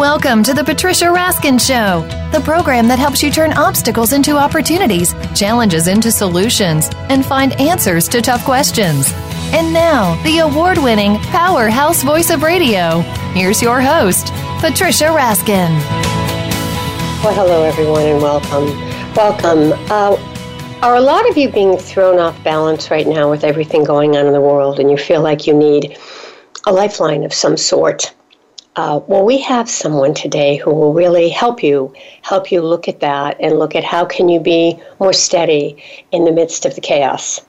Welcome to the Patricia Raskin Show, the program that helps you turn obstacles into opportunities, challenges into solutions, and find answers to tough questions. And now, the award winning powerhouse voice of radio. Here's your host, Patricia Raskin. Well, hello, everyone, and welcome. Welcome. Uh, are a lot of you being thrown off balance right now with everything going on in the world, and you feel like you need a lifeline of some sort? Uh, well, we have someone today who will really help you, help you look at that and look at how can you be more steady in the midst of the chaos.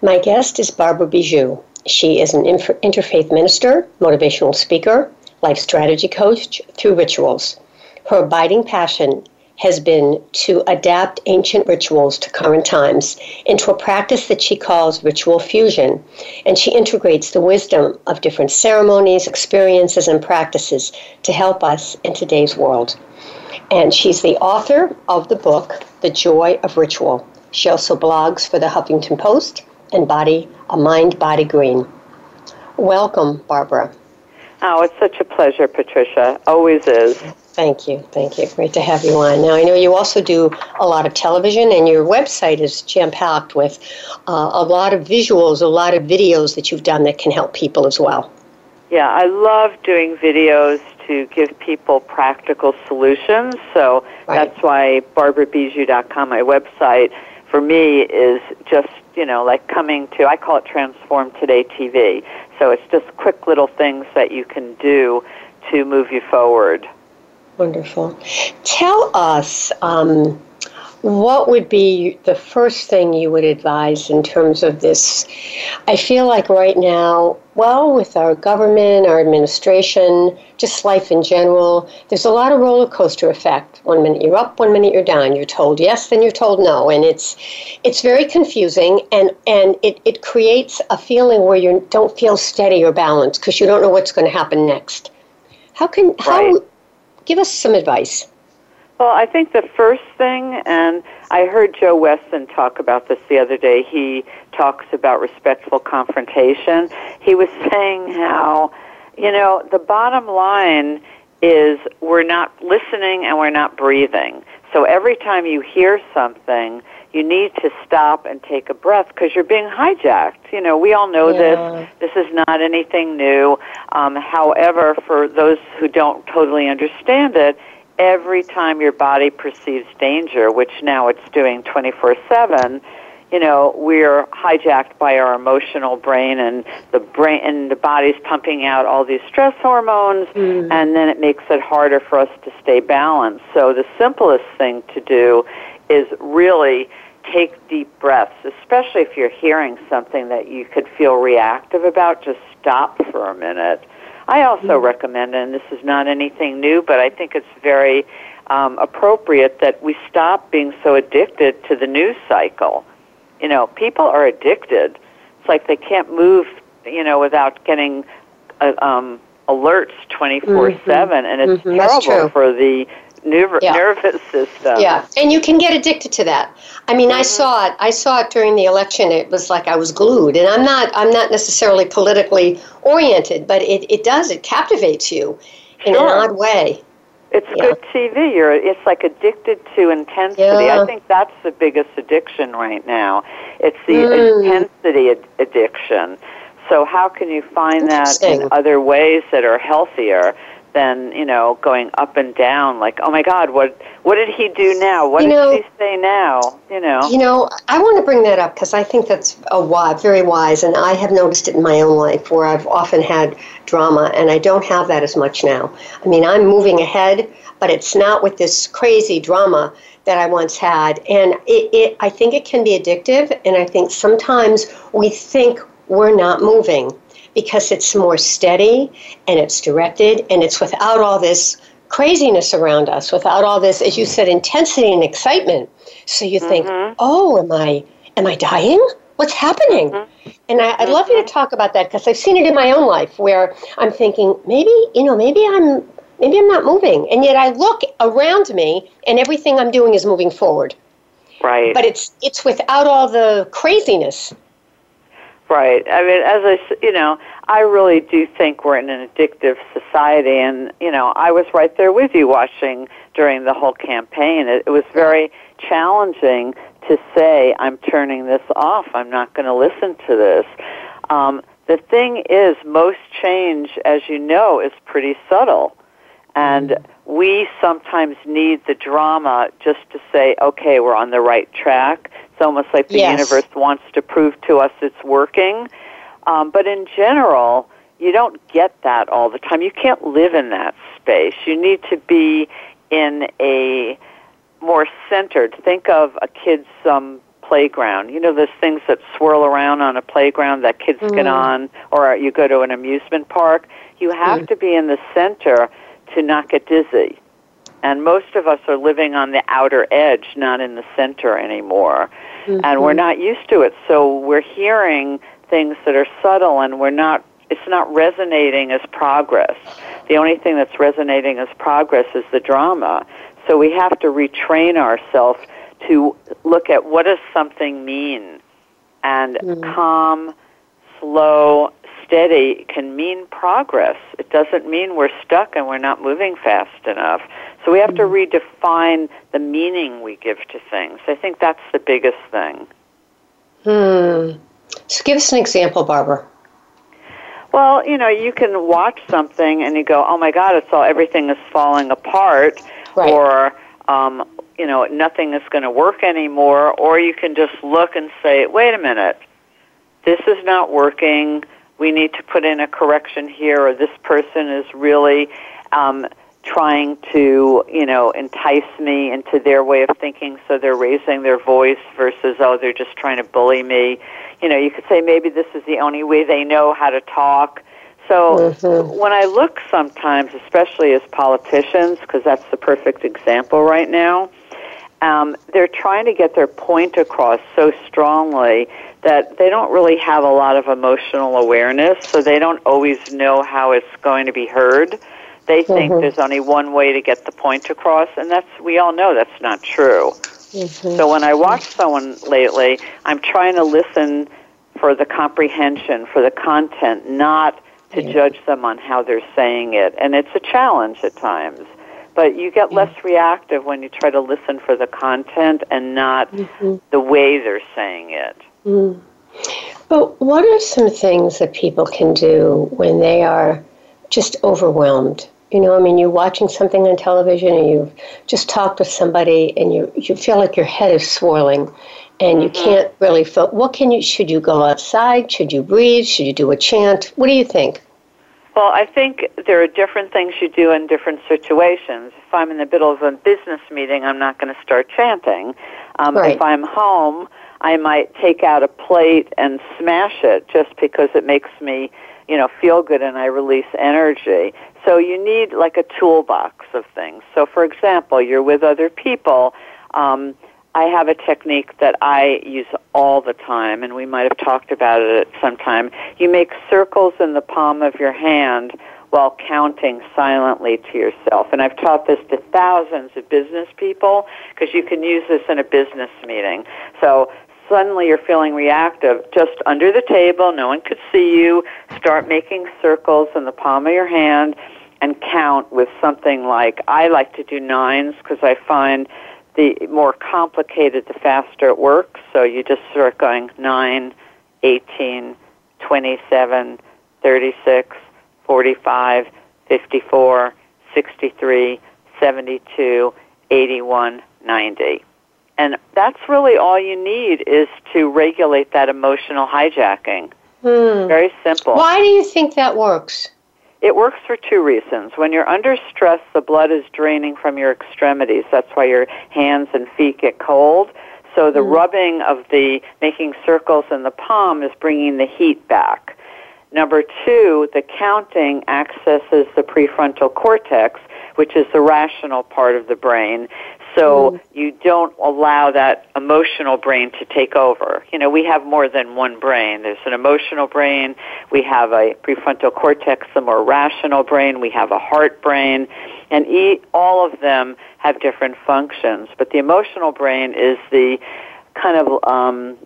My guest is Barbara Biziou. She is an inter- interfaith minister, motivational speaker, life strategy coach through rituals. Her abiding passion has been to adapt ancient rituals to current times into a practice that she calls ritual fusion. And she integrates the wisdom of different ceremonies, experiences, and practices to help us in today's world. And she's the author of the book, The Joy of Ritual. She also blogs for the Huffington Post and Body, a Mind Body Green. Welcome, Barbara. Oh, it's such a pleasure, Patricia. Always is. Thank you. Thank you. Great to have you on. Now, I know you also do a lot of television, and your website is jam packed with uh, a lot of visuals, a lot of videos that you've done that can help people as well. Yeah, I love doing videos to give people practical solutions. So right. that's why barbarabiziou.com, my website, for me is just, you know, like coming to, I call it Transform Today TV. So it's just quick little things that you can do to move you forward. Wonderful. Tell us um, what would be the first thing you would advise in terms of this? I feel like right now, well, with our government, our administration, just life in general, there's a lot of roller coaster effect. One minute you're up, one minute you're down. You're told yes, then you're told no, and it's it's very confusing, and and it it creates a feeling where you don't feel steady or balanced because you don't know what's going to happen next. How can how right give us some advice. Well, I think the first thing, and I heard Joe Weston talk about this the other day. He talks about respectful confrontation. He was saying how, you know, the bottom line is we're not listening and we're not breathing. So every time you hear something, you need to stop and take a breath because you're being hijacked. You know, we all know yeah. this. This is not anything new. Um, however, for those who don't totally understand it, every time your body perceives danger, which now it's doing 24 7, you know, we're hijacked by our emotional brain and the brain and the body's pumping out all these stress hormones mm. and then it makes it harder for us to stay balanced. So the simplest thing to do is really take deep breaths, especially if you're hearing something that you could feel reactive about, just stop for a minute. I also mm-hmm. recommend, and this is not anything new, but I think it's very um, appropriate that we stop being so addicted to the news cycle. You know, people are addicted. It's like they can't move, you know, without getting uh, um, alerts 24 mm-hmm. 7, and it's mm-hmm. terrible for the nerv- yeah. nervous system. Yeah, and you can get addicted to that. I mean, mm-hmm. I saw it. I saw it during the election. It was like I was glued, and I'm not. I'm not necessarily politically oriented, but it, it does. It captivates you in sure. an odd way. It's yeah. good TV. You're. It's like addicted to intensity. Yeah. I think that's the biggest addiction right now. It's the mm. intensity ad- addiction. So how can you find that in other ways that are healthier? Than you know going up and down like oh my god what what did he do now? What you did know, she say now? You know? you know i want to bring that up because i think that's a wise, very wise and i have noticed it in my own life where i've often had drama and i don't have that as much now. I mean i'm moving ahead but it's not with this crazy drama that i once had and it, it i think it can be addictive and i think sometimes we think we're not moving because it's more steady and it's directed and it's without all this craziness around us, without all this, as you said, intensity and excitement. So you think, mm-hmm. oh, am I am I dying? What's happening? Mm-hmm. And I, would love you to mm-hmm. talk about that because I've seen it in my own life where I'm thinking, maybe, you know, maybe I'm maybe I'm not moving. And yet I look around me and everything I'm doing is moving forward. Right. But it's it's without all the craziness. Right. I mean, as I, you know, I really do think we're in an addictive society, and you know, I was right there with you watching during the whole campaign. It, it was very challenging to say, "I'm turning this off. I'm not going to listen to this." Um, the thing is, most change, as you know, is pretty subtle. And we sometimes need the drama just to say, okay, we're on the right track. It's almost like the yes. universe wants to prove to us it's working. Um, but in general, you don't get that all the time. You can't live in that space. You need to be in a more centered. Think of a kid's um, playground. You know those things that swirl around on a playground that kids mm. get on, or you go to an amusement park. You have mm. to be in the center to not get dizzy. And most of us are living on the outer edge, not in the center anymore. Mm-hmm. And we're not used to it. So we're hearing things that are subtle and we're not it's not resonating as progress. The only thing that's resonating as progress is the drama. So we have to retrain ourselves to look at what does something mean and mm-hmm. calm, slow, steady can mean progress. It doesn't mean we're stuck and we're not moving fast enough. So we have to mm-hmm. redefine the meaning we give to things. I think that's the biggest thing. Hmm. So give us an example, Barbara. Well, you know, you can watch something and you go, "Oh my God, it's all everything is falling apart," right. or um, you know, nothing is going to work anymore. Or you can just look and say, "Wait a minute, this is not working we need to put in a correction here, or this person is really um, trying to, you know, entice me into their way of thinking, so they're raising their voice versus, oh, they're just trying to bully me. You know, you could say maybe this is the only way they know how to talk. So mm-hmm. when I look sometimes, especially as politicians, because that's the perfect example right now, um, they're trying to get their point across so strongly that they don't really have a lot of emotional awareness, so they don't always know how it's going to be heard. They think mm-hmm. there's only one way to get the point across, and that's we all know that's not true. Mm-hmm. So when I watch someone lately, I'm trying to listen for the comprehension, for the content, not to yeah. judge them on how they're saying it. And it's a challenge at times. But you get less reactive when you try to listen for the content and not mm-hmm. the way they're saying it. Mm. But what are some things that people can do when they are just overwhelmed? You know, I mean, you're watching something on television and you've just talked with somebody and you, you feel like your head is swirling and you mm-hmm. can't really feel. What can you, should you go outside? Should you breathe? Should you do a chant? What do you think? Well, I think there are different things you do in different situations. If I'm in the middle of a business meeting, I'm not going to start chanting. Um, right. If I'm home, I might take out a plate and smash it just because it makes me, you know, feel good and I release energy. So you need like a toolbox of things. So for example, you're with other people. Um, I have a technique that I use all the time, and we might have talked about it at some time. You make circles in the palm of your hand while counting silently to yourself. And I've taught this to thousands of business people because you can use this in a business meeting. So suddenly you're feeling reactive, just under the table, no one could see you, start making circles in the palm of your hand and count with something like, I like to do nines because I find the more complicated, the faster it works. So you just start going 9, 18, 27, 36, 45, 54, 63, 72, 81, 90. And that's really all you need is to regulate that emotional hijacking. Hmm. Very simple. Why do you think that works? It works for two reasons. When you're under stress, the blood is draining from your extremities. That's why your hands and feet get cold. So the mm. rubbing of the making circles in the palm is bringing the heat back. Number two, the counting accesses the prefrontal cortex, which is the rational part of the brain. So mm. you don't allow that emotional brain to take over. You know, we have more than one brain. There's an emotional brain, we have a prefrontal cortex, the more rational brain, we have a heart brain, and e- all of them have different functions. But the emotional brain is the kind of um,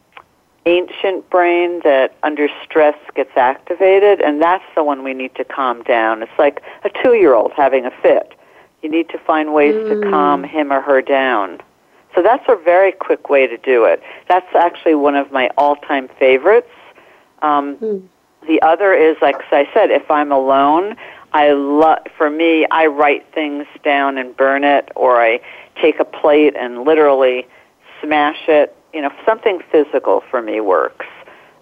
ancient brain that under stress gets activated, and that's the one we need to calm down. It's like a two year old having a fit. You need to find ways mm. to calm him or her down. So that's a very quick way to do it. That's actually one of my all time favorites. Um, mm. The other is, like I said, if I'm alone, I love. For me, I write things down and burn it, or I take a plate and literally smash it you know, something physical for me works.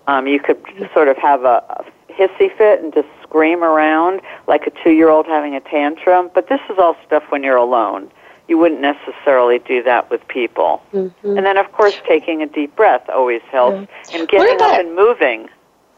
Um, you could sort of have a, a hissy fit and just scream around like a two-year-old having a tantrum. But this is all stuff when you're alone. You wouldn't necessarily do that with people. Mm-hmm. And then, of course, taking a deep breath always helps, mm-hmm. and getting up and moving.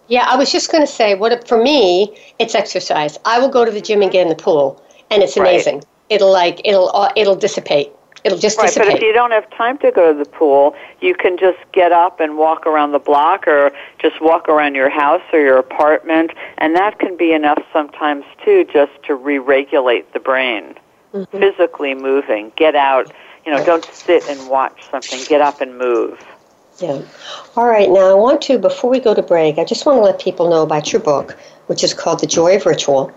Yeah, I was just going to say, what for me, it's exercise. I will go to the gym and get in the pool, and it's amazing. Right. It'll like it'll uh, it'll dissipate. It'll just right, dissipate. But if you don't have time to go to the pool, you can just get up and walk around the block or just walk around your house or your apartment, and that can be enough sometimes too just to re-regulate the brain. Mm-hmm. Physically moving, get out, you know, don't sit and watch something, get up and move. Yeah. All right. Now, I want to, before we go to break, I just want to let people know about your book, which is called The Joy of Ritual.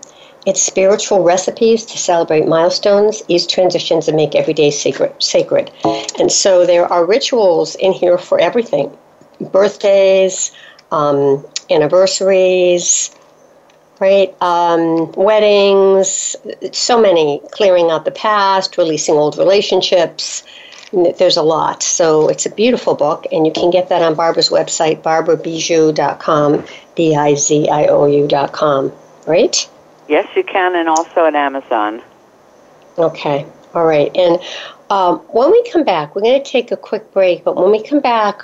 It's spiritual recipes to celebrate milestones, ease transitions, and make every day sacred. sacred. And so there are rituals in here for everything birthdays, um, anniversaries, right? Um, weddings, so many, clearing out the past, releasing old relationships. There's a lot. So it's a beautiful book, and you can get that on Barbara's website, barbarabiziou.com, B I Z I O U.com, right? Yes, you can, and also at Amazon. Okay. All right. And um, when we come back, we're going to take a quick break, but when we come back,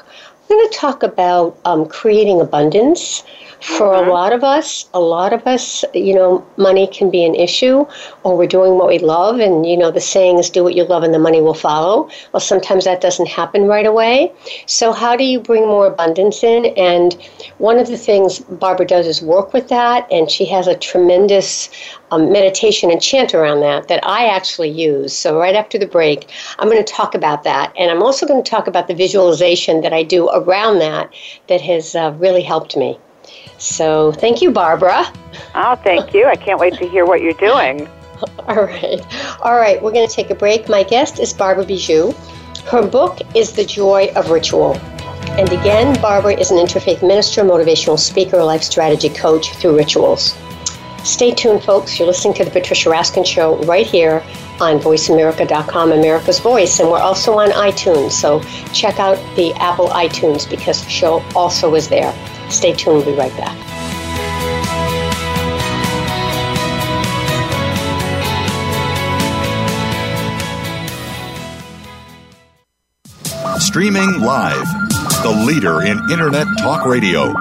we're going to talk about um, creating abundance for mm-hmm. a lot of us, a lot of us, you know, money can be an issue, or we're doing what we love, and you know, the saying is, "Do what you love, and the money will follow." Well, sometimes that doesn't happen right away. So, how do you bring more abundance in? And one of the things Barbara does is work with that, and she has a tremendous um, meditation and chant around that that I actually use. So, right after the break, I'm going to talk about that, and I'm also going to talk about the visualization that I do around that that has uh, really helped me. So thank you, Barbara. Oh, thank you. I can't wait to hear what you're doing. All right. All right, we're going to take a break. My guest is Barbara Biziou. Her book is The Joy of Ritual. And again, Barbara is an interfaith minister, motivational speaker, life strategy coach through rituals. Stay tuned, folks. You're listening to The Patricia Raskin Show right here on VoiceAmerica.com, America's Voice. And we're also on iTunes. So check out the Apple iTunes because the show also is there. Stay tuned, we'll be right back. Streaming live, the leader in Internet Talk Radio,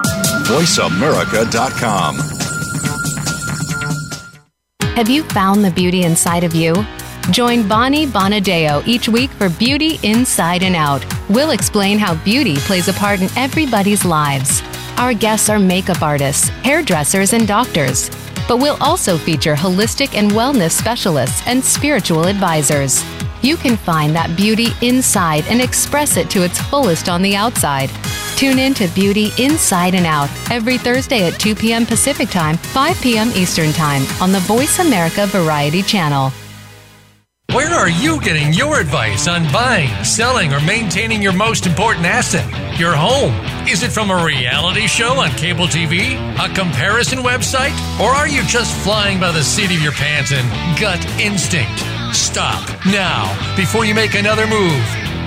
VoiceAmerica.com. Have you found the beauty inside of you? Join Bonnie Bonadeo each week for Beauty Inside and Out. We'll explain how beauty plays a part in everybody's lives. Our guests are makeup artists, hairdressers, and doctors. But we'll also feature holistic and wellness specialists and spiritual advisors. You can find that beauty inside and express it to its fullest on the outside. Tune in to Beauty Inside and Out every Thursday at 2 p.m. Pacific Time, 5 p.m. Eastern Time on the Voice America Variety Channel. Where are you getting your advice on buying, selling, or maintaining your most important asset, your home? Is it from a reality show on cable TV, a comparison website, or are you just flying by the seat of your pants and gut instinct? Stop now before you make another move.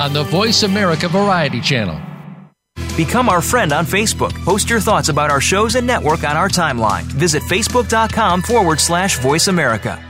on the Voice America Variety Channel. Become our friend on Facebook. Post your thoughts about our shows and network on our timeline. Visit facebook.com forward slash voice America.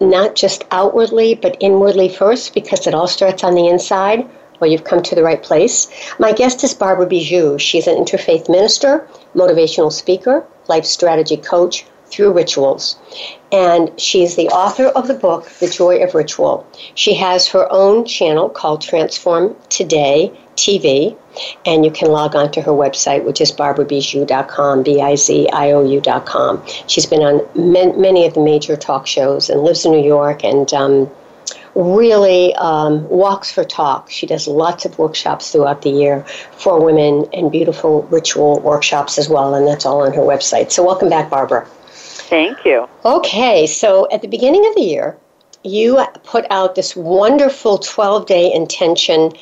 not just outwardly, but inwardly first, because it all starts on the inside. Well, you've come to the right place. My guest is Barbara Biziou. She's an interfaith minister, motivational speaker, life strategy coach through rituals. And she's the author of the book, The Joy of Ritual. She has her own channel called Transform Today TV, and you can log on to her website, which is barbarabiziou.com, B-I-Z-I-O-U.com. She's been on many of the major talk shows and lives in New York and um, really um, walks for talk. She does lots of workshops throughout the year for women and beautiful ritual workshops as well, and that's all on her website. So welcome back, Barbara. Thank you. Okay, so at the beginning of the year, you put out this wonderful 12 day intention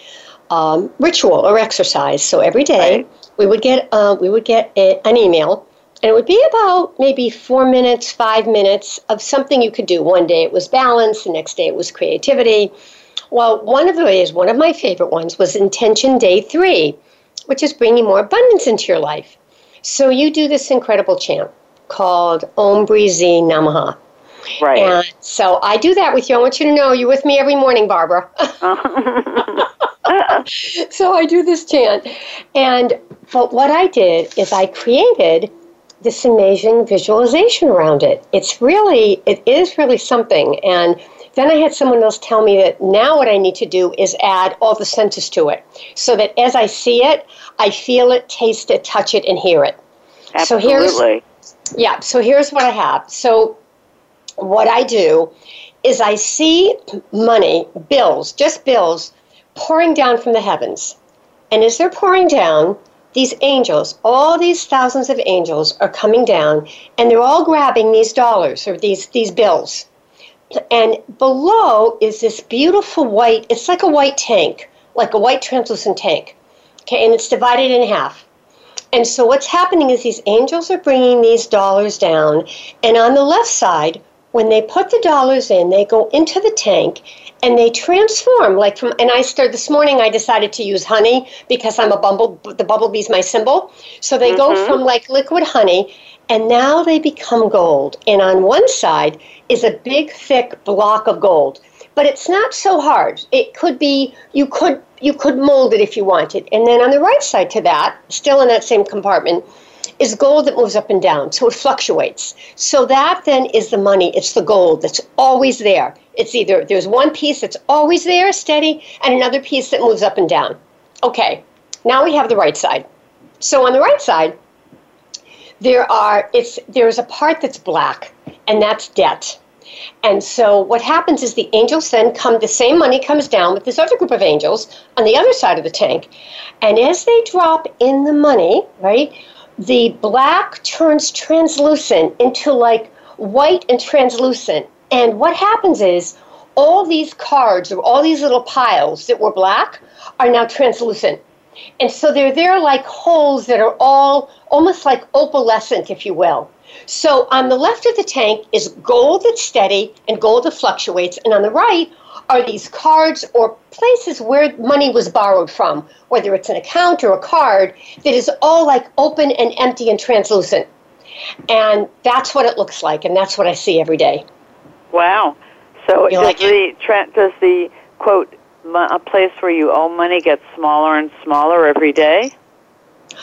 um, ritual or exercise. So every day right. we would get uh, we would get a, an email, and it would be about maybe four minutes, five minutes of something you could do. One day it was balance, the next day it was creativity. Well, one of the ways, one of my favorite ones, was intention day three, which is bringing more abundance into your life. So you do this incredible chant called Om Brizi Namaha. Right. And so I do that with you. I want you to know you're with me every morning, Barbara. so I do this chant. And but what I did is I created this amazing visualization around it. It's really, it is really something. And then I had someone else tell me that now what I need to do is add all the senses to it so that as I see it, I feel it, taste it, touch it, and hear it. Absolutely. So here's, yeah, so here's what I have. So what I do is I see money, bills, just bills, pouring down from the heavens. And as they're pouring down, these angels, all these thousands of angels are coming down and they're all grabbing these dollars or these, these bills. And below is this beautiful white, it's like a white tank, like a white translucent tank. Okay, and it's divided in half. And so what's happening is these angels are bringing these dollars down, and on the left side, when they put the dollars in, they go into the tank and they transform like from and i started this morning i decided to use honey because i'm a bumble the bumblebee's my symbol. So they mm-hmm. go from like liquid honey and now they become gold. And on one side is a big thick block of gold. But it's not so hard. It could be you could you could mold it if you wanted. And then on the right side to that still in that same compartment is gold that moves up and down, so it fluctuates. So that then is the money, it's the gold that's always there. It's either there's one piece that's always there, steady, and another piece that moves up and down. Okay, now we have the right side. So on the right side, there are it's there's a part that's black, and that's debt. And so what happens is the angels then come, the same money comes down with this other group of angels on the other side of the tank. And as they drop in the money, right, the black turns translucent into like white and translucent. And what happens is all these cards or all these little piles that were black are now translucent. And so they're there like holes that are all almost like opalescent, if you will. So on the left of the tank is gold that's steady and gold that fluctuates. And on the right are these cards or places where money was borrowed from, whether it's an account or a card, that is all like open and empty and translucent. And that's what it looks like, and that's what I see every day. Wow. So You does like the tra- does the quote a place where you owe money get smaller and smaller every day?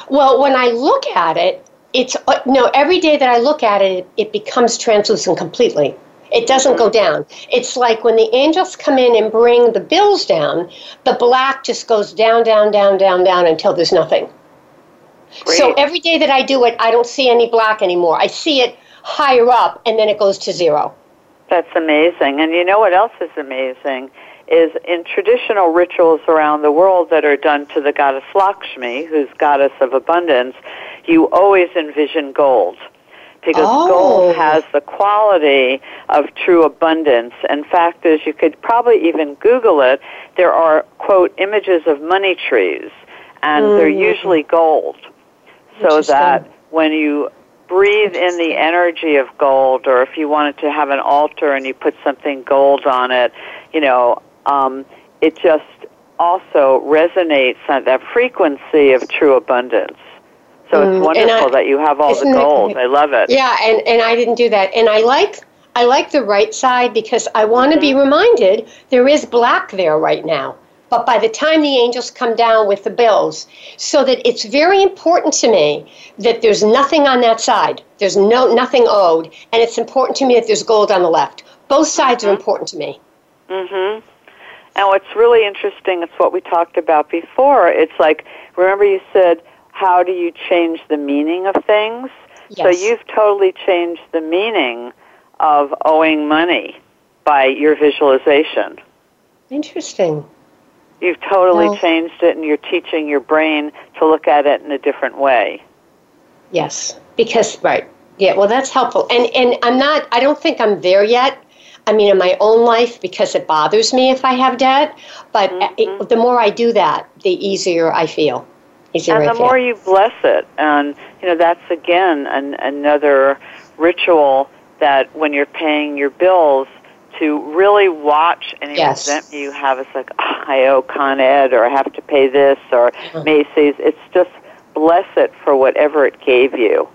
Well, when I look at it, it's uh, no. Every day that I look at it, it becomes translucent completely. It doesn't go down. It's like when the angels come in and bring the bills down, the black just goes down, down, down, down, down until there's nothing. So every day that I do it, I don't see any black anymore. I see it higher up, and then it goes to zero. That's amazing. And you know what else is amazing? Is in traditional rituals around the world that are done to the goddess Lakshmi, who's goddess of abundance, you always envision gold. Because Oh. gold has the quality of true abundance. In fact, as you could probably even Google it, there are, quote, images of money trees, and they're usually gold. So that when you breathe in the energy of gold, or if you wanted to have an altar and you put something gold on it, you know, um, it just also resonates at that frequency of true abundance. So Mm, it's and wonderful I- that you have all the gold. I love it. Yeah, and, and I didn't do that. And I like I like the right side because I want to be reminded there is black there right now. But by the time the angels come down with the bills, so that it's very important to me that there's nothing on that side. There's no nothing owed, and it's important to me that there's gold on the left. Both sides are important to me. hmm And what's really interesting, it's what we talked about before. It's like, remember you said, how do you change the meaning of things? So you've totally changed the meaning of owing money by your visualization. Interesting. You've totally changed it and you're teaching your brain to look at it in a different way. Yes, because right. Yeah, well, that's helpful. And and I'm not. I don't think I'm there yet. I mean, in my own life, because it bothers me if I have debt. But mm-hmm. it, the more I do that, the easier I feel. And the more you bless it and you know that's again an, another ritual that when you're paying your bills to really watch any Yes. resentment you have it's like oh, i owe con ed or i have to pay this or Uh-huh. macy's it's just bless it for whatever it gave you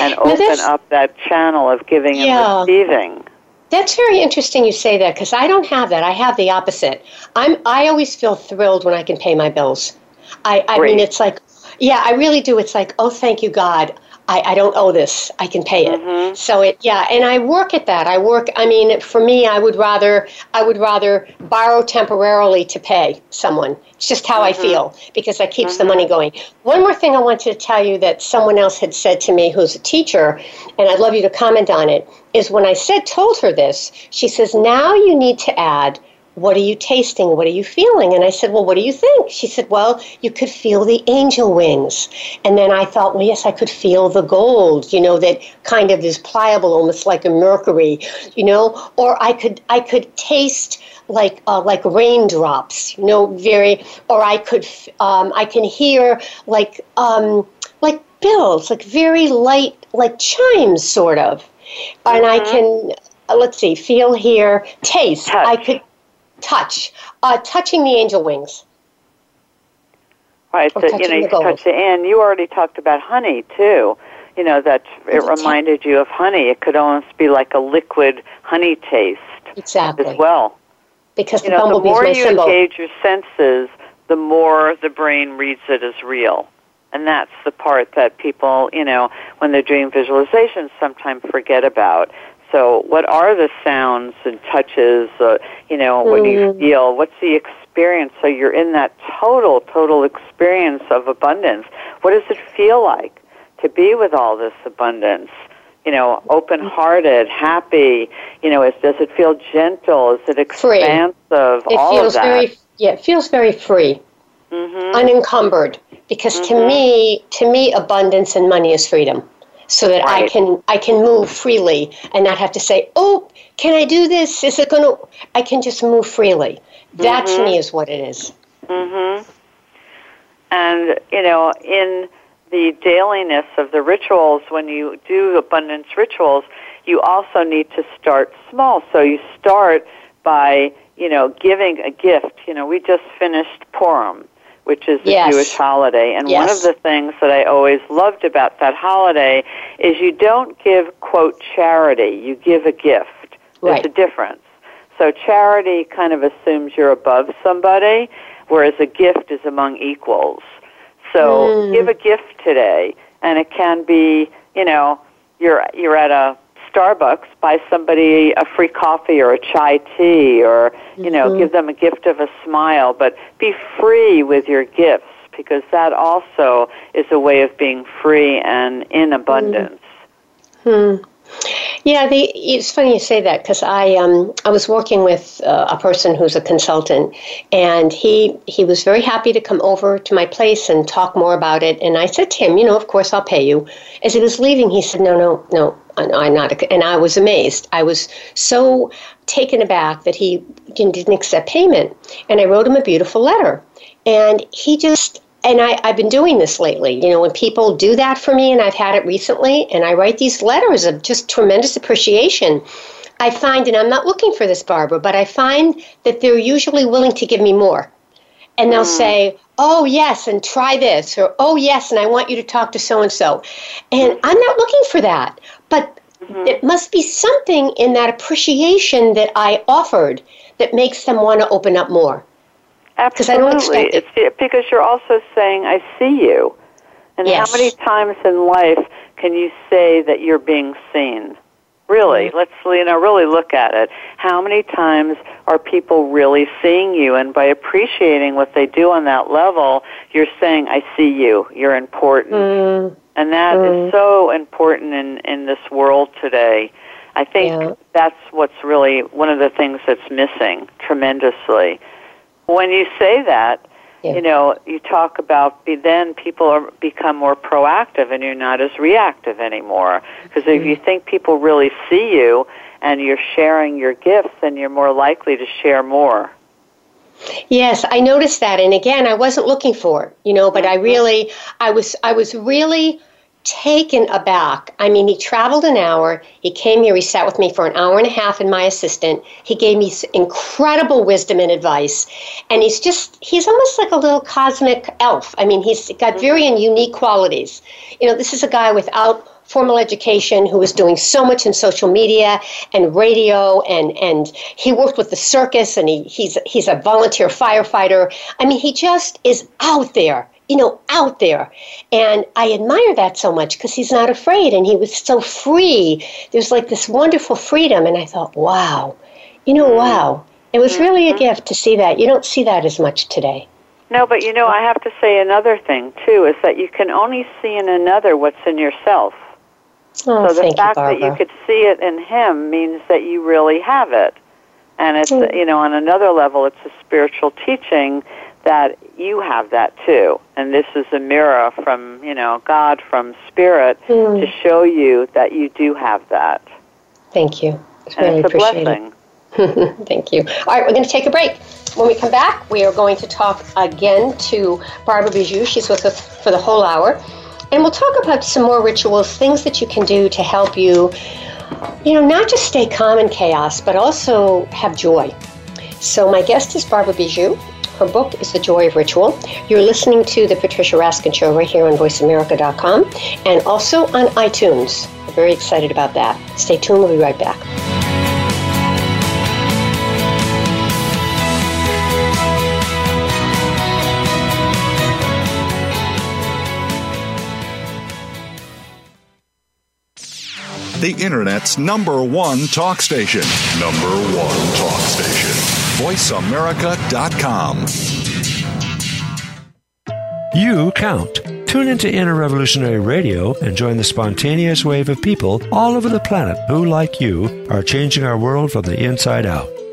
and Now open up that channel of giving Yeah. and receiving That's very interesting you say that because I don't have that. I have the opposite. I'm I always feel thrilled when I can pay my bills. I, I mean it's like yeah, I really do. It's like, oh thank you God. I, I don't owe this. I can pay it. Mm-hmm. So it yeah, and I work at that. I work I mean for me I would rather I would rather borrow temporarily to pay someone. It's just how I Mm-hmm. feel because that keeps the money going. One more thing I wanted to tell you that someone else had said to me who's a teacher, and I'd love you to comment on it, is when I said told her this, she says, Now you need to add what are you tasting? What are you feeling? And I said, Well, what do you think? She said, Well, you could feel the angel wings. And then I thought, Well, yes, I could feel the gold, you know, that kind of is pliable, almost like a mercury, you know, or I could I could taste like uh, like raindrops, you know, very, or I could f- um, I can hear like um, like bells, like very light, like chimes, sort of, and I can uh, let's see, feel, hear, taste. Touch. I could touch, uh, touching the angel wings. Right. So, you know, you the can touch it. And you already talked about honey, too. You know, that it reminded you of honey. It could almost be like a liquid honey taste Exactly, as well. because You the know, the more you symbol. engage your senses, the more the brain reads it as real. And that's the part that people, you know, when they're doing visualizations, sometimes forget about. So, what are the sounds and touches? Uh, you know, what do you Mm. feel? What's the experience? So, you're in that total, total experience of abundance. What does it feel like to be with all this abundance? You know, open hearted, happy. You know, is, does it feel gentle? Is it Free. expansive? It all feels of that. very yeah, it feels very free, hmm unencumbered. Because to me, to me, abundance and money is freedom. So that I can I can move freely and not have to say, "Oh, can I do this? Is it going to?" I can just move freely. That Mm-hmm. to me is what it is. hmm And, you know, in the dailiness of the rituals, when you do abundance rituals, you also need to start small. So you start by, you know, giving a gift. You know, we just finished Purim, which is the Yes. Jewish holiday. And one of the things that I always loved about that holiday is you don't give, quote, charity. You give a gift. There's Right. a difference. So charity kind of assumes you're above somebody, whereas a gift is among equals. So Mm. give a gift today, and it can be, you know, you're you're at a Starbucks, buy somebody a free coffee or a chai tea, or you know, Mhm. give them a gift of a smile. But be free with your gifts because that also is a way of being free and in abundance. Hmm. Yeah, the, it's funny you say that because I um, I was working with uh, a person who's a consultant, and he he was very happy to come over to my place and talk more about it. And I said to him, you know, of course I'll pay you. As he was leaving, he said, no, no, no, I'm not. And I was amazed. I was so taken aback that he didn't accept payment. And I wrote him a beautiful letter, and he just and I, I've been doing this lately. You know, when people do that for me, and I've had it recently, and I write these letters of just tremendous appreciation. I find, and I'm not looking for this, Barbara, but I find that they're usually willing to give me more. And they'll mm. say, oh, yes, and try this, or oh, yes, and I want you to talk to so and so. And I'm not looking for that. But mm-hmm. it must be something in that appreciation that I offered that makes them want to open up more. 'Cause I don't Absolutely. it. It's because you're also saying, I see you. And Yes. how many times in life can you say that you're being seen? Really, Mm-hmm. let's you know really look at it. How many times are people really seeing you? And by appreciating what they do on that level, you're saying, "I see you. You're important." Mm, And that is so important in, in this world today. I think Yeah. that's what's really one of the things that's missing tremendously. When you say that, Yeah. you know, you talk about be, then people are, become more proactive and you're not as reactive anymore. Because if Mm-hmm. you think people really see you and you're sharing your gifts, then you're more likely to share more. Yes, I noticed that, and again, I wasn't looking for it, you know, but I really, I was, I was really taken aback. I mean, he traveled an hour. He came here. He sat with me for an hour and a half, and my assistant. He gave me incredible wisdom and advice, and he's just, he's almost like a little cosmic elf. I mean, he's got very mm-hmm. unique qualities. You know, this is a guy without formal education who was doing so much in social media and radio and and he worked with the circus and he he's he's a volunteer firefighter i mean he just is out there you know out there. And i admire that so much because he's not afraid and he was so free. There's like this wonderful freedom and i thought wow. You know wow. It was really a gift to see that. You don't see that as much today. No, but you know, I have to say another thing too is that you can only see in another what's in yourself. oh so the fact you that you could see it in him means that you really have it. And it's, Mm. you know, on another level, it's a spiritual teaching that you have that too. And this is a mirror from, you know, God, from Spirit Mm. to show you that you do have that. thank you it's And really it's a appreciated blessing. Thank you. All right, we're going to take a break. When we come back, we are going to talk again to Barbara Biziou. She's with us for the whole hour. And we'll talk about some more rituals, things that you can do to help you, you know, not just stay calm in chaos, but also have joy. So, my guest is Barbara Biziou. Her book is The Joy of Ritual. You're listening to The Patricia Raskin Show right here on VoiceAmerica.com and also on iTunes. We're very excited about that. Stay tuned. We'll be right back. The Internet's number one talk station. Number one talk station. VoiceAmerica.com. You count. Tune into Inner Revolutionary Radio and join the spontaneous wave of people all over the planet who, like you, are changing our world from the inside out.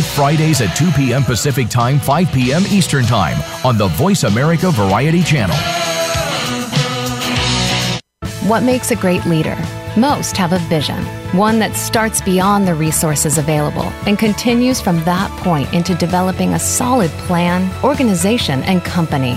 Fridays at 2 p.m. Pacific Time, 5 p.m. Eastern Time on the Voice America Variety Channel. What makes a great leader? Most have a vision, one that starts beyond the resources available and continues from that point into developing a solid plan, organization, and company.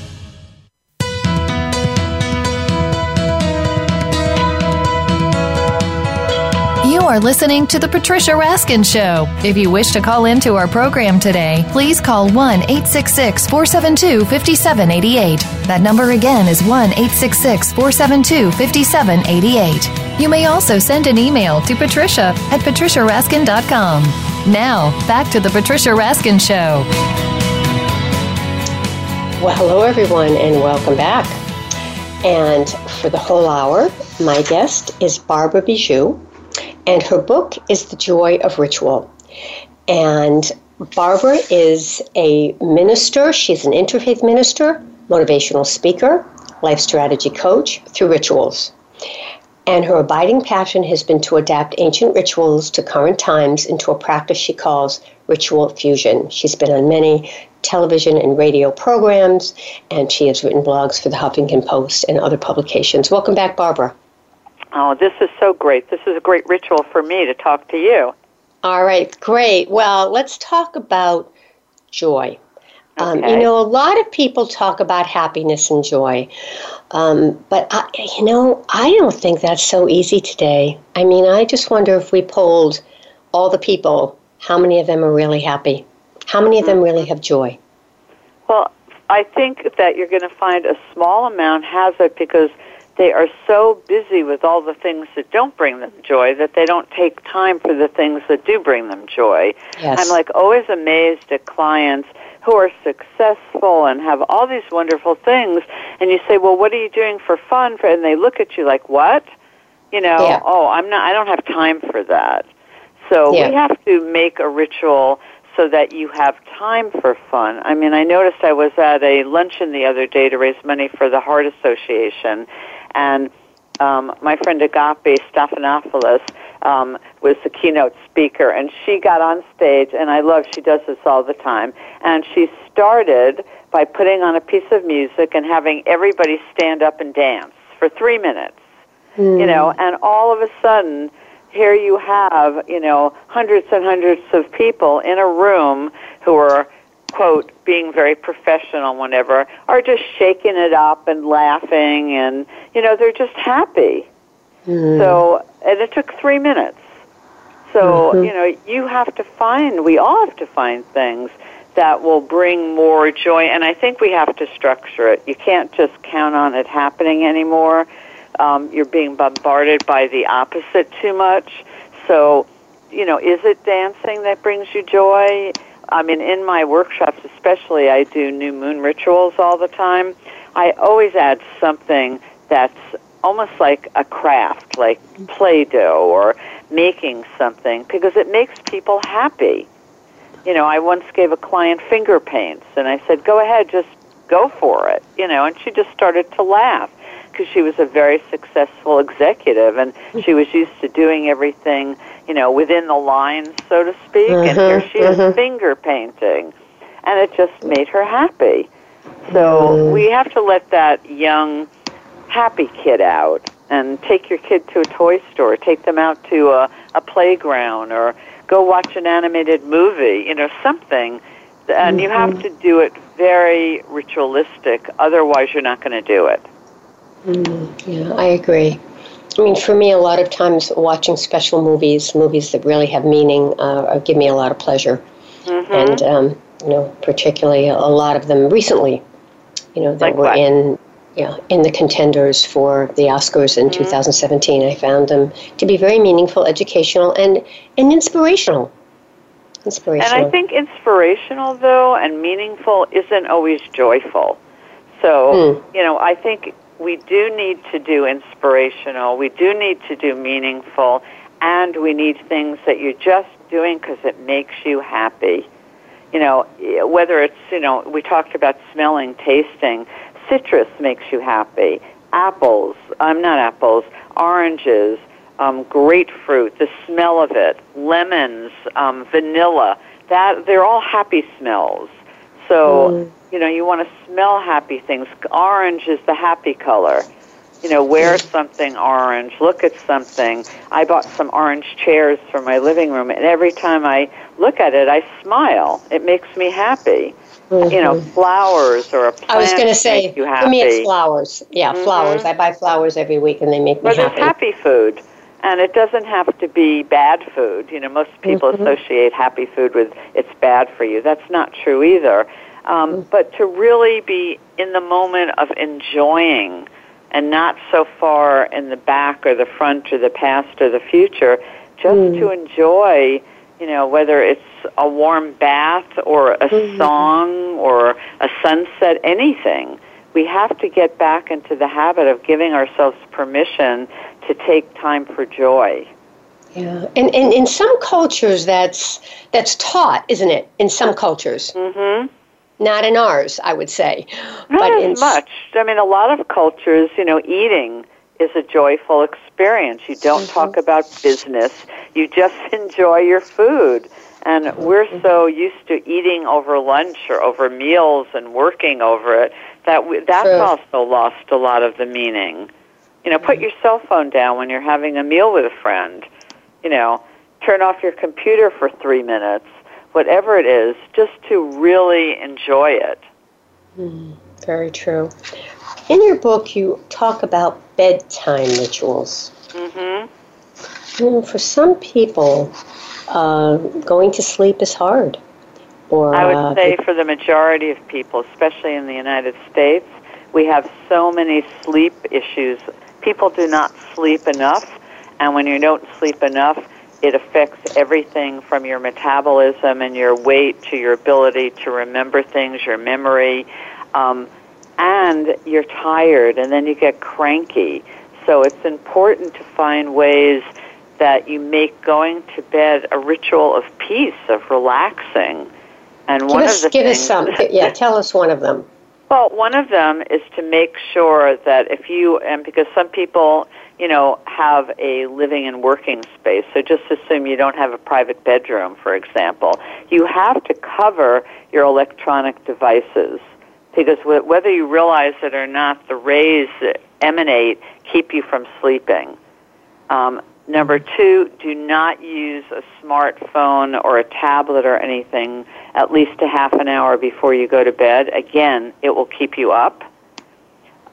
You are listening to The Patricia Raskin Show. If you wish to call into our program today, please call 1 866 472 5788. That number again is 1 866 472 5788. You may also send an email to patricia at patriciaraskin.com. Now, back to The Patricia Raskin Show. Well, hello, everyone, and welcome back. And for the whole hour, my guest is Barbara Biziou and her book is The Joy of Ritual. And Barbara is a minister, she's an interfaith minister, motivational speaker, life strategy coach through rituals. And her abiding passion has been to adapt ancient rituals to current times into a practice she calls ritual fusion. She's been on many television and radio programs, and she has written blogs for the Huffington Post and other publications. Welcome back, Barbara. Oh, this is so great. This is a great ritual for me to talk to you. All right, great. Well, let's talk about joy. Um, Okay. you know, a lot of people talk about happiness and joy, um, but I, you know, I don't think that's so easy today. I mean, I just wonder if we polled all the people, how many of them are really happy? How many of them really have joy? Well, I think that you're going to find a small amount has it because they are so busy with all the things that don't bring them joy that they don't take time for the things that do bring them joy. Yes. I'm like always amazed at clients who are successful and have all these wonderful things and you say, "Well, what are you doing for fun?" And they look at you like, "What?" You know, Yeah. "Oh, I'm not I don't have time for that." So Yeah. we have to make a ritual so that you have time for fun. I mean, I noticed I was at a luncheon the other day to raise money for the Heart Association, and um, my friend Agape Stephanopoulos um, was the keynote speaker, and she got on stage, and I love she does this all the time, and she started by putting on a piece of music and having everybody stand up and dance for three minutes. You know, and all of a sudden, here you have, you know, hundreds and hundreds of people in a room who are, quote, being very professional, whenever, are just shaking it up and laughing, and, you know, they're just happy. So, and it took three minutes. So, you know, you have to find, we all have to find things that will bring more joy, and I think we have to structure it. You can't just count on it happening anymore. Um, you're being bombarded by the opposite too much. So, you know, is it dancing that brings you joy? I mean, in my workshops, especially, I do new moon rituals all the time. I always add something that's almost like a craft, like Play Doh or making something, because it makes people happy. You know, I once gave a client finger paints, and I said, go ahead, just go for it, you know, and she just started to laugh because she was a very successful executive and she was used to doing everything, you know, within the lines, so to speak, and here she is finger painting. And it just made her happy. So we have to let that young, happy kid out and take your kid to a toy store, take them out to a, a playground, or go watch an animated movie, you know, something. And mm-hmm. you have mm-hmm. to do it very ritualistic, otherwise, you're not going to do it. Mm, yeah, I agree. I mean, for me, a lot of times watching special movies, movies that really have meaning, uh, give me a lot of pleasure. Mm-hmm. And, um, you know, particularly a lot of them recently, you know, that like were what? in yeah, in the contenders for the Oscars in mm-hmm. 2017. I found them to be very meaningful, educational, and, and inspirational. Inspirational. And I think inspirational, though, and meaningful isn't always joyful. So, mm. you know, I think we do need to do inspirational, we do need to do meaningful, and we need things that you're just doing because it makes you happy. You know, whether it's, you know, we talked about smelling, tasting citrus makes you happy. Apples, I'm not apples, oranges, um, grapefruit, the smell of it, lemons, um, vanilla. That they're all happy smells. So mm. you know you want to smell happy things. Orange is the happy color. You know, wear mm. something orange. Look at something. I bought some orange chairs for my living room, and every time I look at it, I smile. It makes me happy. Mm-hmm. You know, flowers or a plant. I was going to say, for me, it's flowers. Yeah, mm-hmm. flowers. I buy flowers every week, and they make me happy. there's happy food, and it doesn't have to be bad food. You know, most people mm-hmm. associate happy food with it's bad for you. That's not true either. Um, mm-hmm. But to really be in the moment of enjoying, and not so far in the back or the front or the past or the future, just mm. to enjoy you know, whether it's a warm bath or a mm-hmm. song or a sunset, anything. We have to get back into the habit of giving ourselves permission to take time for joy. Yeah, and, and in some cultures that's that's taught, isn't it? In some cultures, mm-hmm. not in ours, I would say. Not but as in much. I mean, a lot of cultures, you know, eating is a joyful experience. You don't mm-hmm. talk about business. You just enjoy your food. And we're mm-hmm. so used to eating over lunch or over meals and working over it that we, that's sure. also lost a lot of the meaning. You know, put your cell phone down when you're having a meal with a friend. You know, turn off your computer for three minutes. Whatever it is, just to really enjoy it. Mm, very true. In your book, you talk about bedtime rituals. Mm-hmm. You know, for some people, uh, going to sleep is hard. Or I would uh, say for the majority of people, especially in the United States, we have so many sleep issues. People do not sleep enough, and when you don't sleep enough, it affects everything from your metabolism and your weight to your ability to remember things, your memory. Um, and you're tired and then you get cranky. So it's important to find ways that you make going to bed a ritual of peace, of relaxing. And one give us, of the give things, us some. Yeah, tell us one of them. Well, one of them is to make sure that if you and because some people, you know, have a living and working space. So just assume you don't have a private bedroom, for example. You have to cover your electronic devices because whether you realize it or not, the rays that emanate keep you from sleeping. Um, number two, do not use a smartphone or a tablet or anything at least a half an hour before you go to bed. Again, it will keep you up.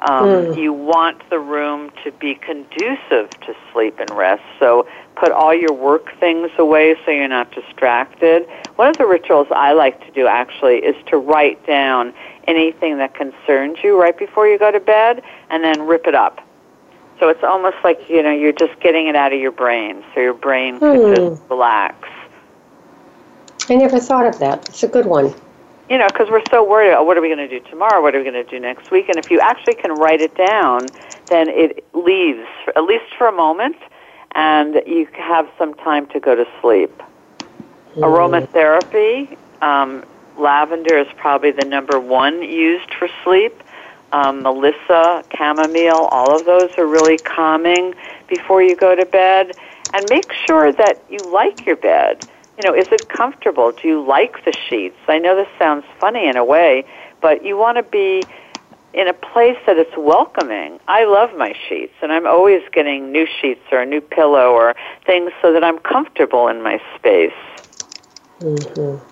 Um, mm. You want the room to be conducive to sleep and rest. So put all your work things away so you're not distracted. One of the rituals I like to do actually is to write down anything that concerns you right before you go to bed and then rip it up. So it's almost like, you know, you're just getting it out of your brain so your brain hmm. can just relax. I never thought of that. It's a good one. You know, because we're so worried about what are we going to do tomorrow, what are we going to do next week, and if you actually can write it down, then it leaves, at least for a moment, and you have some time to go to sleep. Mm. Aromatherapy um, lavender is probably the number one used for sleep. Um, melissa, chamomile, all of those are really calming before you go to bed. And make sure that you like your bed. You know, is it comfortable? Do you like the sheets? I know this sounds funny in a way, but you want to be in a place that it's welcoming. I love my sheets, and I'm always getting new sheets or a new pillow or things so that I'm comfortable in my space. Mm-hmm.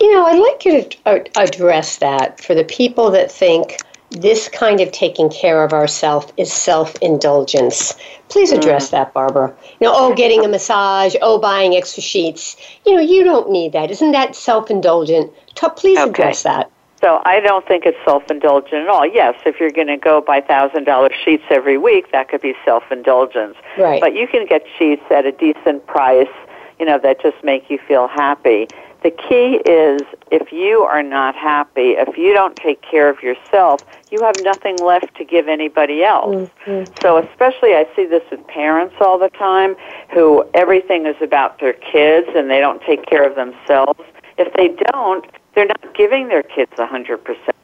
You know, I'd like you to address that for the people that think this kind of taking care of ourselves is self indulgence. Please mm. address mm. that, Barbara. You know, oh, getting a massage, oh, buying extra sheets. You know, you don't need that. Isn't that self indulgent? Please okay. address that. So I don't think it's self-indulgent at all. Yes, if you're going to go buy thousand dollar sheets every week, that could be self-indulgence. Right. But you can get sheets at a decent price, you know, that just make you feel happy. The key is if you are not happy, if you don't take care of yourself, you have nothing left to give anybody else. Mm-hmm. So especially I see this with parents all the time who everything is about their kids and they don't take care of themselves. If they don't, they're not giving their kids a 100%. percent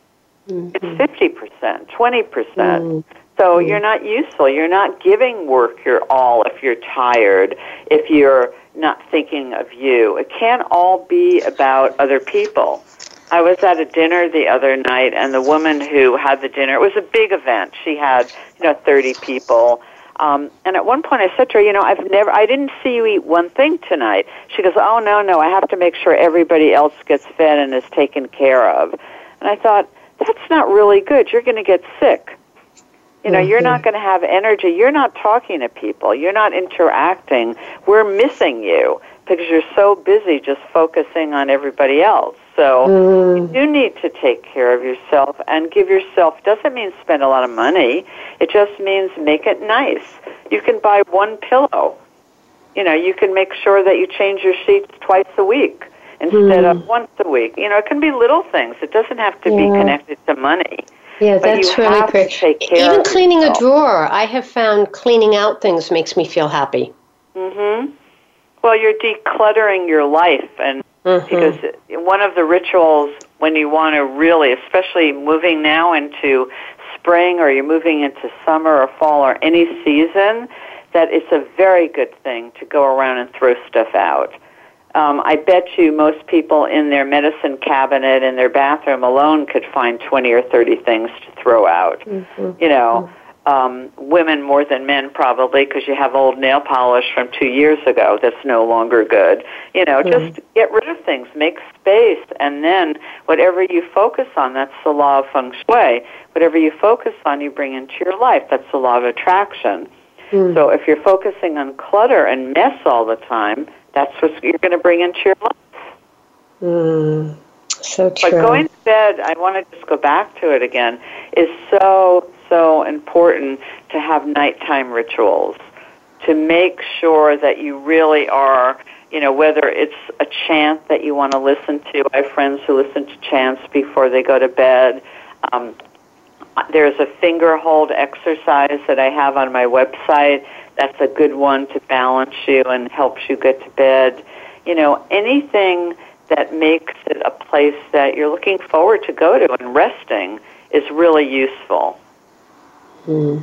mm-hmm. It's 50%, 20%. percent mm hmm So mm-hmm. you're not useful. You're not giving work your all if you're tired, if you're not thinking of you. It can't all be about other people. I was at a dinner the other night, and the woman who had the dinner, it was a big event. She had, you know, 30 people um, and at one point I said to her, you know, I've never, I didn't see you eat one thing tonight. She goes, oh, no, no, I have to make sure everybody else gets fed and is taken care of. And I thought, that's not really good. You're going to get sick. You know, mm-hmm. you're not going to have energy. You're not talking to people. You're not interacting. We're missing you because you're so busy just focusing on everybody else. So mm. you do need to take care of yourself and give yourself doesn't mean spend a lot of money. It just means make it nice. You can buy one pillow. You know, you can make sure that you change your sheets twice a week instead mm. of once a week. You know, it can be little things. It doesn't have to yeah. be connected to money. Yeah, that's really great. Even cleaning a drawer, I have found cleaning out things makes me feel happy. Mhm. Well, you're decluttering your life and Mm-hmm. Because one of the rituals when you want to really, especially moving now into spring or you're moving into summer or fall or any season, that it's a very good thing to go around and throw stuff out. Um, I bet you most people in their medicine cabinet in their bathroom alone could find 20 or 30 things to throw out. Mm-hmm. You know, mm-hmm um, women more than men probably because you have old nail polish from two years ago that's no longer good. You know, mm-hmm. just get rid of things, make space, and then whatever you focus on, that's the law of feng shui. Whatever you focus on, you bring into your life. That's the law of attraction. Mm. So if you're focusing on clutter and mess all the time, that's what you're going to bring into your life. Mm. So true. But going to bed, I want to just go back to it again, is so so important to have nighttime rituals to make sure that you really are, you know, whether it's a chant that you want to listen to. I have friends who listen to chants before they go to bed. Um, there's a finger hold exercise that I have on my website. That's a good one to balance you and helps you get to bed. You know, anything that makes it a place that you're looking forward to go to and resting is really useful. Mm.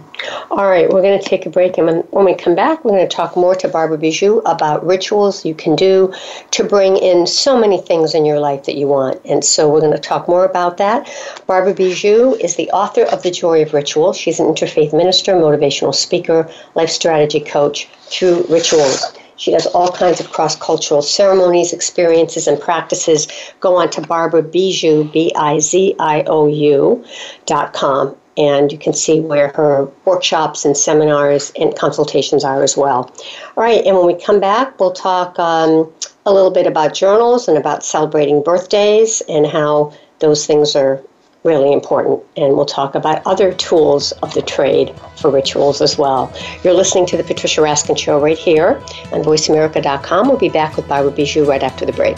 All right, we're going to take a break, and when we come back, we're going to talk more to Barbara Biziou about rituals you can do to bring in so many things in your life that you want. And so we're going to talk more about that. Barbara Biziou is the author of The Joy of Ritual. She's an interfaith minister, motivational speaker, life strategy coach through rituals. She does all kinds of cross cultural ceremonies, experiences, and practices. Go on to Barbara Biziou, B I Z I O U, dot com and you can see where her workshops and seminars and consultations are as well. All right, and when we come back, we'll talk um, a little bit about journals and about celebrating birthdays and how those things are really important. And we'll talk about other tools of the trade for rituals as well. You're listening to the Patricia Raskin Show right here on VoiceAmerica.com. We'll be back with Barbara Biziou right after the break.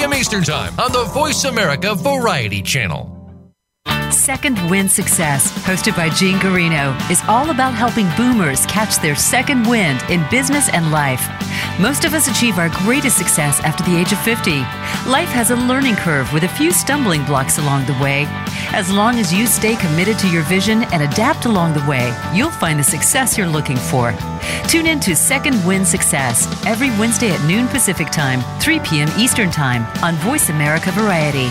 p.m. Eastern Time on the Voice America Variety Channel. Second Wind Success, hosted by Gene Garino, is all about helping boomers catch their second wind in business and life. Most of us achieve our greatest success after the age of 50. Life has a learning curve with a few stumbling blocks along the way. As long as you stay committed to your vision and adapt along the way, you'll find the success you're looking for. Tune in to Second Wind Success every Wednesday at noon Pacific Time, 3 p.m. Eastern Time on Voice America Variety.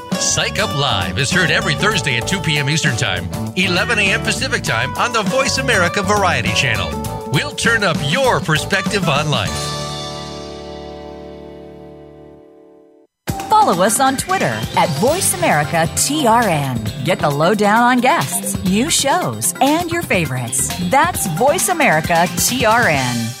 Psych Up Live is heard every Thursday at 2 p.m. Eastern Time, 11 a.m. Pacific Time on the Voice America Variety Channel. We'll turn up your perspective on life. Follow us on Twitter at VoiceAmericaTRN. Get the lowdown on guests, new shows, and your favorites. That's VoiceAmericaTRN.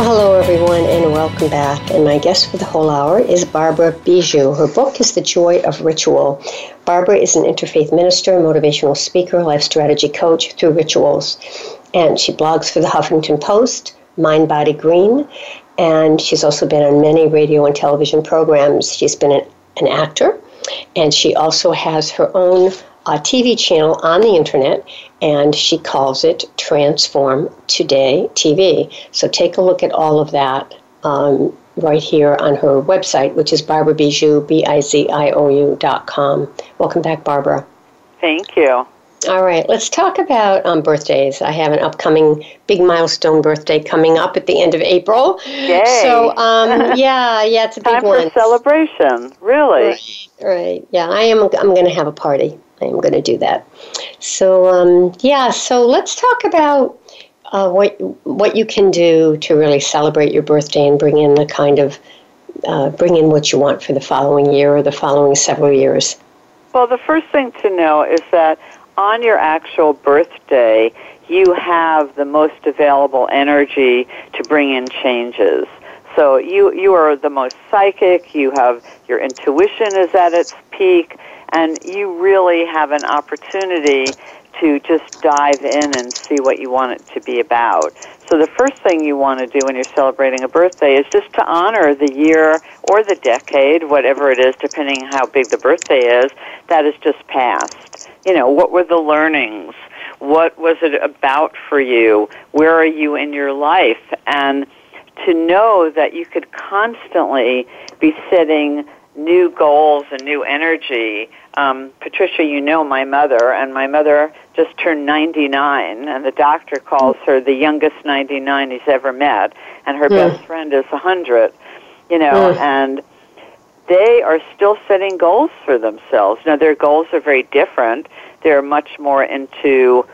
Well, hello, everyone, and welcome back. And my guest for the whole hour is Barbara Biziou. Her book is The Joy of Ritual. Barbara is an interfaith minister, motivational speaker, life strategy coach through rituals. And she blogs for the Huffington Post, Mind Body Green, and she's also been on many radio and television programs. She's been an, an actor, and she also has her own uh, TV channel on the internet, and she calls it Transform Today TV. So take a look at all of that um, right here on her website, which is Barbara Biziou, B I Z I O U dot com. Welcome back, Barbara. Thank you. All right, let's talk about um, birthdays. I have an upcoming big milestone birthday coming up at the end of April. Yay! So, um, yeah, yeah, it's a big Time one. for celebration, really. Right, right. Yeah, I am. I'm going to have a party. I am going to do that. So, um, yeah. So let's talk about uh, what what you can do to really celebrate your birthday and bring in the kind of uh, bring in what you want for the following year or the following several years. Well, the first thing to know is that on your actual birthday, you have the most available energy to bring in changes. So you you are the most psychic. You have your intuition is at its peak, and you really have an opportunity to just dive in and see what you want it to be about. So the first thing you want to do when you're celebrating a birthday is just to honor the year or the decade, whatever it is, depending how big the birthday is, that has just passed. You know, what were the learnings? What was it about for you? Where are you in your life? And to know that you could constantly be setting new goals and new energy. Um, Patricia, you know my mother, and my mother just turned 99, and the doctor calls her the youngest 99 he's ever met, and her Hmm. best friend is 100. You know, Hmm. and they are still setting goals for themselves. Now, their goals are very different. They're much more into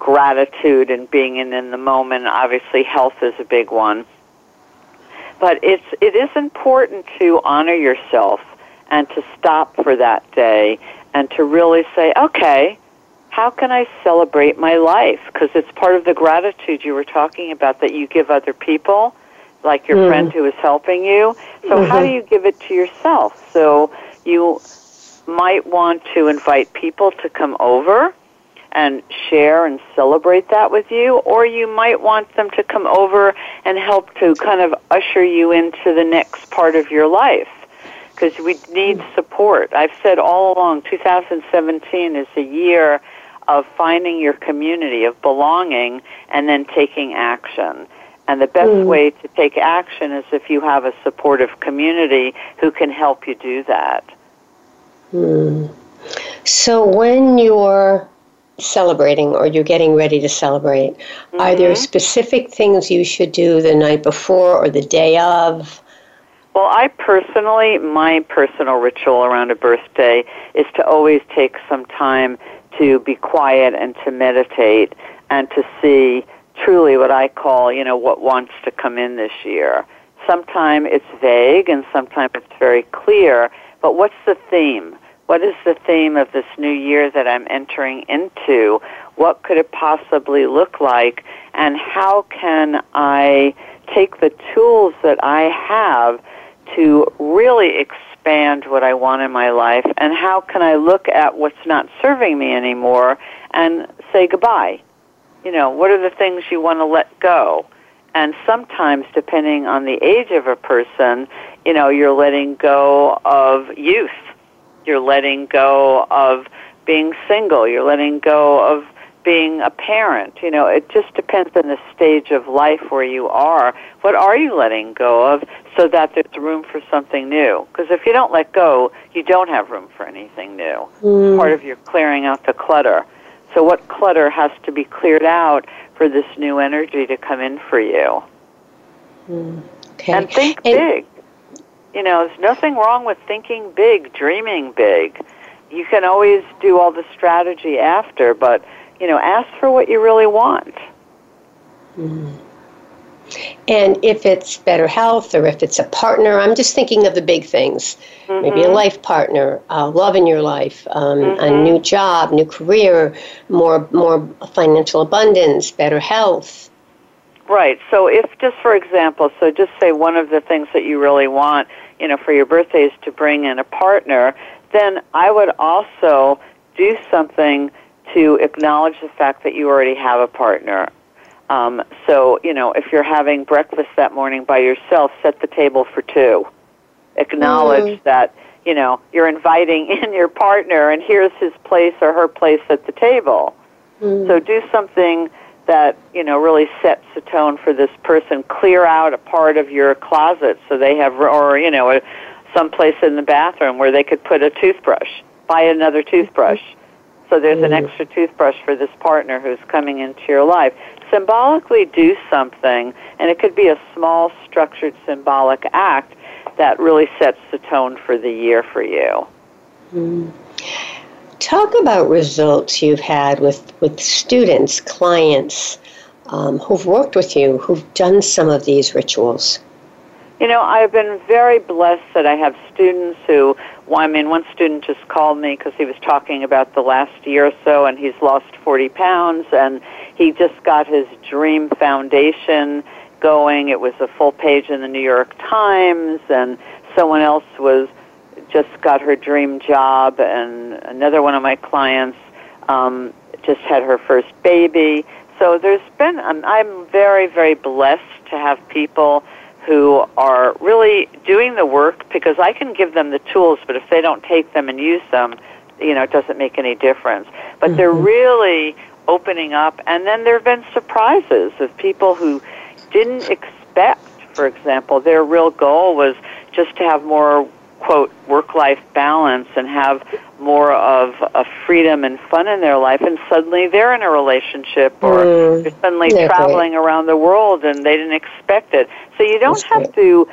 gratitude and being in, in the moment. Obviously, health is a big one. But it's it is important to honor yourself and to stop for that day and to really say, okay, how can I celebrate my life? Because it's part of the gratitude you were talking about that you give other people, like your Mm. friend who is helping you. So how Mhm. do you give it to yourself? So you might want to invite people to come over and share and celebrate that with you, or you might want them to come over and help to kind of usher you into the next part of your life because we need support. I've said all along 2017 is a year of finding your community, of belonging, and then taking action. And the best mm. way to take action is if you have a supportive community who can help you do that. Mm. So when you're celebrating or you're getting ready to celebrate, mm-hmm. are there mm-hmm. specific things you should do the night before or the day of? Well, I personally, my personal ritual around a birthday is to always take some time to be quiet and to meditate and to see truly what I call, you know, what wants to come in this year. Sometimes it's vague and sometimes it's very clear, but what's the theme? What is the theme of this new year that I'm entering into? What could it possibly look like? And how can I take the tools that I have to really expand what I want in my life? And how can I look at what's not serving me anymore and say goodbye? You know, what are the things you want to let go? And sometimes, depending on the age of a person, you know, you're letting go of youth you're letting go of being single. You're letting go of being a parent. You know, it just depends on the stage of life where you are. What are you letting go of so that there's room for something new? Because if you don't let go, you don't have room for anything new. Mm. Part of your clearing out the clutter. So what clutter has to be cleared out for this new energy to come in for you? Mm. Okay. And think and, big. You know, there's nothing wrong with thinking big, dreaming big. You can always do all the strategy after, but, you know, ask for what you really want. Mm. And if it's better health or if it's a partner, I'm just thinking of the big things. Mm-hmm. Maybe a life partner, uh, love in your life, um, mm-hmm. a new job, new career, more more financial abundance, better health. Right. So if just for example, so just say one of the things that you really want you know, for your birthdays to bring in a partner, then I would also do something to acknowledge the fact that you already have a partner. Um, so, you know, if you're having breakfast that morning by yourself, set the table for two. Acknowledge mm. that, you know, you're inviting in your partner and here's his place or her place at the table. Mm. So do something that you know really sets the tone for this person. Clear out a part of your closet so they have, or you know, some place in the bathroom where they could put a toothbrush. Buy another toothbrush. So there's an mm. extra toothbrush for this partner who's coming into your life. Symbolically do something, and it could be a small, structured, symbolic act that really sets the tone for the year for you. Mm. Talk about results you've had with, with students, clients um, who've worked with you, who've done some of these rituals. You know, I've been very blessed that I have students who, well, I mean, one student just called me because he was talking about the last year or so and he's lost 40 pounds and he just got his dream foundation going. It was a full page in the New York Times and someone else was just got her dream job, and another one of my clients um, just had her first baby. So there's been, um, I'm very, very blessed to have people who are really doing the work because I can give them the tools, but if they don't take them and use them, you know, it doesn't make any difference. But mm-hmm. they're really opening up, and then there have been surprises of people who didn't expect, for example, their real goal was just to have more quote work life balance and have more of a freedom and fun in their life and suddenly they're in a relationship or mm, they're suddenly yeah, traveling great. around the world and they didn't expect it. So you don't that's have to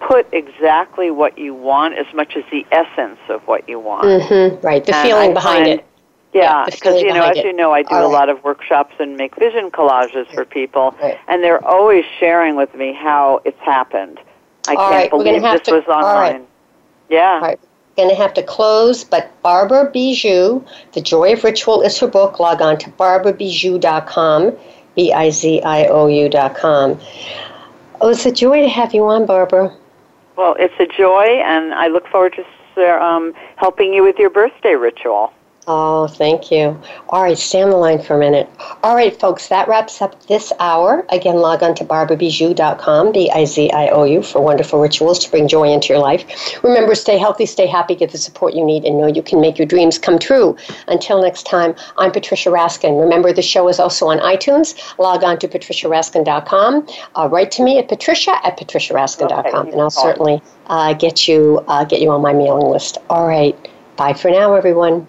put exactly what you want as much as the essence of what you want. Mm-hmm, right. The and feeling I behind it. Yeah, because you know, as it. you know, I do a lot of workshops and make vision collages for people, right. and they're always sharing with me how it's happened. I all can't right, believe this to, was online. Yeah. All right. Going to have to close, but Barbara Biziou, The Joy of Ritual is her book. Log on to barbarabiziou.com, B I Z I O U.com. Oh, it's a joy to have you on, Barbara. Well, it's a joy, and I look forward to um, helping you with your birthday ritual. Oh, thank you. All right, stay on the line for a minute. All right, folks, that wraps up this hour. Again, log on to barbarabiziou.com, B I Z I O U, for wonderful rituals to bring joy into your life. Remember, stay healthy, stay happy, get the support you need, and know you can make your dreams come true. Until next time, I'm Patricia Raskin. Remember, the show is also on iTunes. Log on to patriciaraskin.com. Uh, write to me at patricia at patriciaraskin.com, and I'll certainly uh, get you uh, get you on my mailing list. All right. Bye for now, everyone.